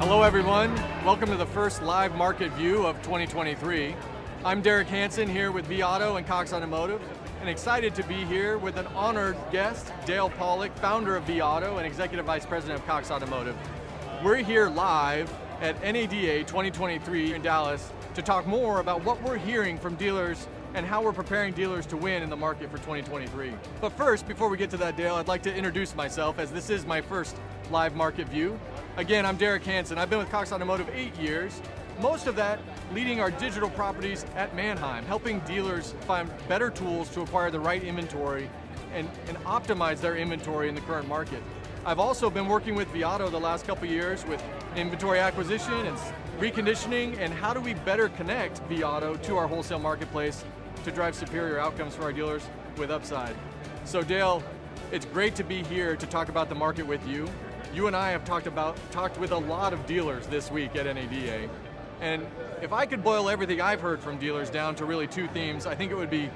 Hello, everyone. Welcome to the first live market view of 2023. I'm Derek Hansen here with vAuto and Cox Automotive, and excited to be here with an honored guest, Dale Pollak, founder of vAuto and executive vice president of Cox Automotive. We're here live at NADA 2023 in Dallas to talk more about what we're hearing from dealers and how we're preparing dealers to win in the market for 2023. But first, before we get to that, Dale, I'd like to introduce myself as this is my first live market view. Again, I'm Derek Hansen. I've been with Cox Automotive eight years, most of that leading our digital properties at Manheim, helping dealers find better tools to acquire the right inventory and, and optimize their inventory in the current market. I've also been working with vAuto the last couple years with inventory acquisition and reconditioning and how do we better connect vAuto to our wholesale marketplace to drive superior outcomes for our dealers with upside. So Dale, it's great to be here to talk about the market with you. You and I have talked about talked with a lot of dealers this week at NADA. And if I could boil everything I've heard from dealers down to really two themes, I think it would be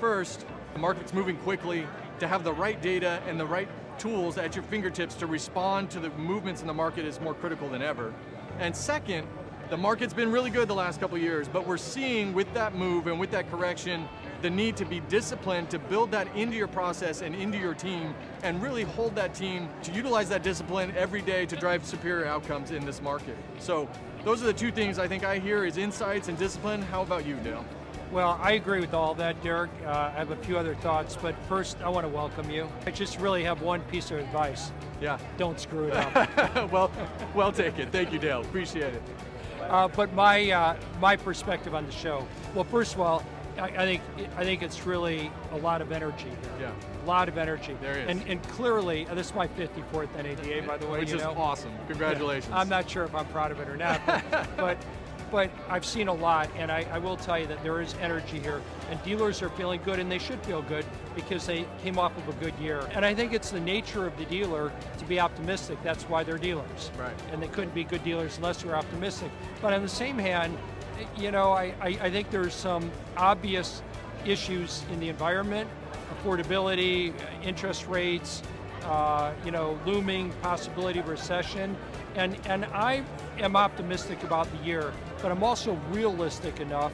first, the market's moving quickly, to have the right data and the right tools at your fingertips to respond to the movements in the market is more critical than ever. And second, the market's been really good the last couple years, but we're seeing with that move and with that correction, the need to be disciplined to build that into your process and into your team and really hold that team to utilize that discipline every day to drive superior outcomes in this market. So those are the two things I think I hear is insights and discipline. How about you, Dale? Well, I agree with all that, Derek. Uh, I have a few other thoughts, but first I want to welcome you. I just really have one piece of advice. Yeah. Don't screw it up. well, well taken. Thank you, Dale. Appreciate it. Uh, but my uh, my perspective on the show. Well, first of all, I, I, think I think it's really a lot of energy here. Yeah. A lot of energy. There is. And, and clearly, uh, this is my 54th NADA, by the way. Which is know? awesome. Congratulations. I'm not sure if I'm proud of it or not, but, but but I've seen a lot, and I, I, will tell you that there is energy here, and dealers are feeling good, and they should feel good because they came off of a good year. And I think it's the nature of the dealer to be optimistic. That's why they're dealers. Right. And they couldn't be good dealers unless they're optimistic. But on the same hand, you know, I, I, I think there's some obvious issues in the environment, affordability, interest rates, uh, you know, looming possibility of recession. And, and I am optimistic about the year, but I'm also realistic enough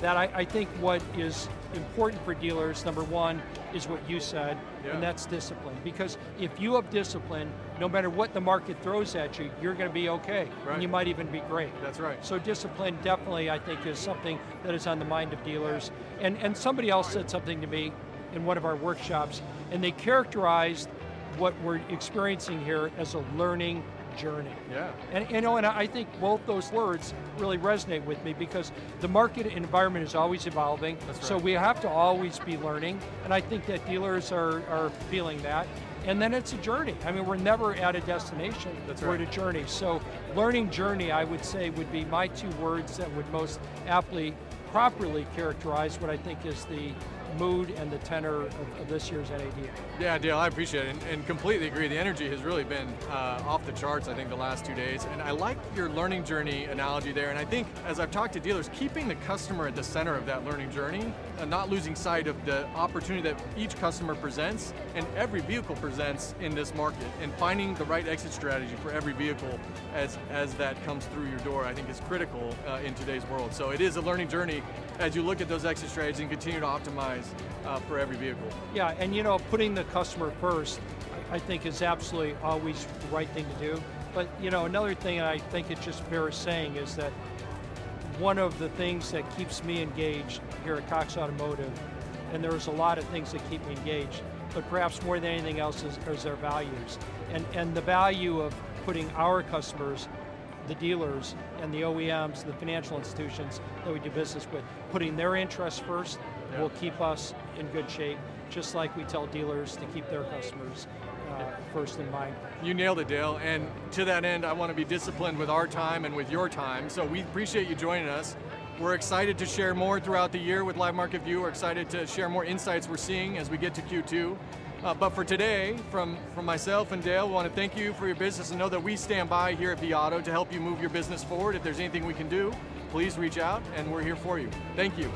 that I, I, think what is important for dealers, number one, is what you said, yeah. and that's discipline. Because if you have discipline, no matter what the market throws at you, you're going to be okay, right. and you might even be great. That's right. So discipline definitely, I think, is something that is on the mind of dealers. And, and somebody else said something to me in one of our workshops, and they characterized what we're experiencing here as a learning journey. Yeah. And you know, and I think both those words really resonate with me because the market environment is always evolving. Right. So we have to always be learning, and I think that dealers are, are feeling that. And then it's a journey. I mean, we're never at a destination. That's we're right. at a journey. So learning journey, I would say, would be my two words that would most aptly, properly characterize what I think is the mood and the tenor of, of, this year's NADA. Yeah, Dale, I appreciate it and, and completely agree. The energy has really been uh, off the charts, I think, the last two days. And I like your learning journey analogy there. And I think as I've talked to dealers, keeping the customer at the center of that learning journey, and not losing sight of the opportunity that each customer presents and every vehicle presents in this market, and finding the right exit strategy for every vehicle as, as that comes through your door, I think is critical uh, in today's world. So it is a learning journey as you look at those exit strategies and continue to optimize uh, for every vehicle. Yeah, and you know, putting the customer first, I think is absolutely always the right thing to do. But you know, another thing I think it just bears saying is that one of the things that keeps me engaged here at Cox Automotive, and there's a lot of things that keep me engaged, but perhaps more than anything else is, is our values. And, and the value of putting our customers the dealers and the OEMs, the financial institutions that we do business with, putting their interests first yeah. will keep us in good shape, just like we tell dealers to keep their customers uh, first in mind. You nailed it, Dale. And to that end, I want to be disciplined with our time and with your time. So we appreciate you joining us. We're excited to share more throughout the year with Live Market View. We're excited to share more insights we're seeing as we get to Q2. Uh, but for today, from, from myself and Dale, we want to thank you for your business and know that we stand by here at vAuto to help you move your business forward. If there's anything we can do, please reach out and we're here for you. Thank you.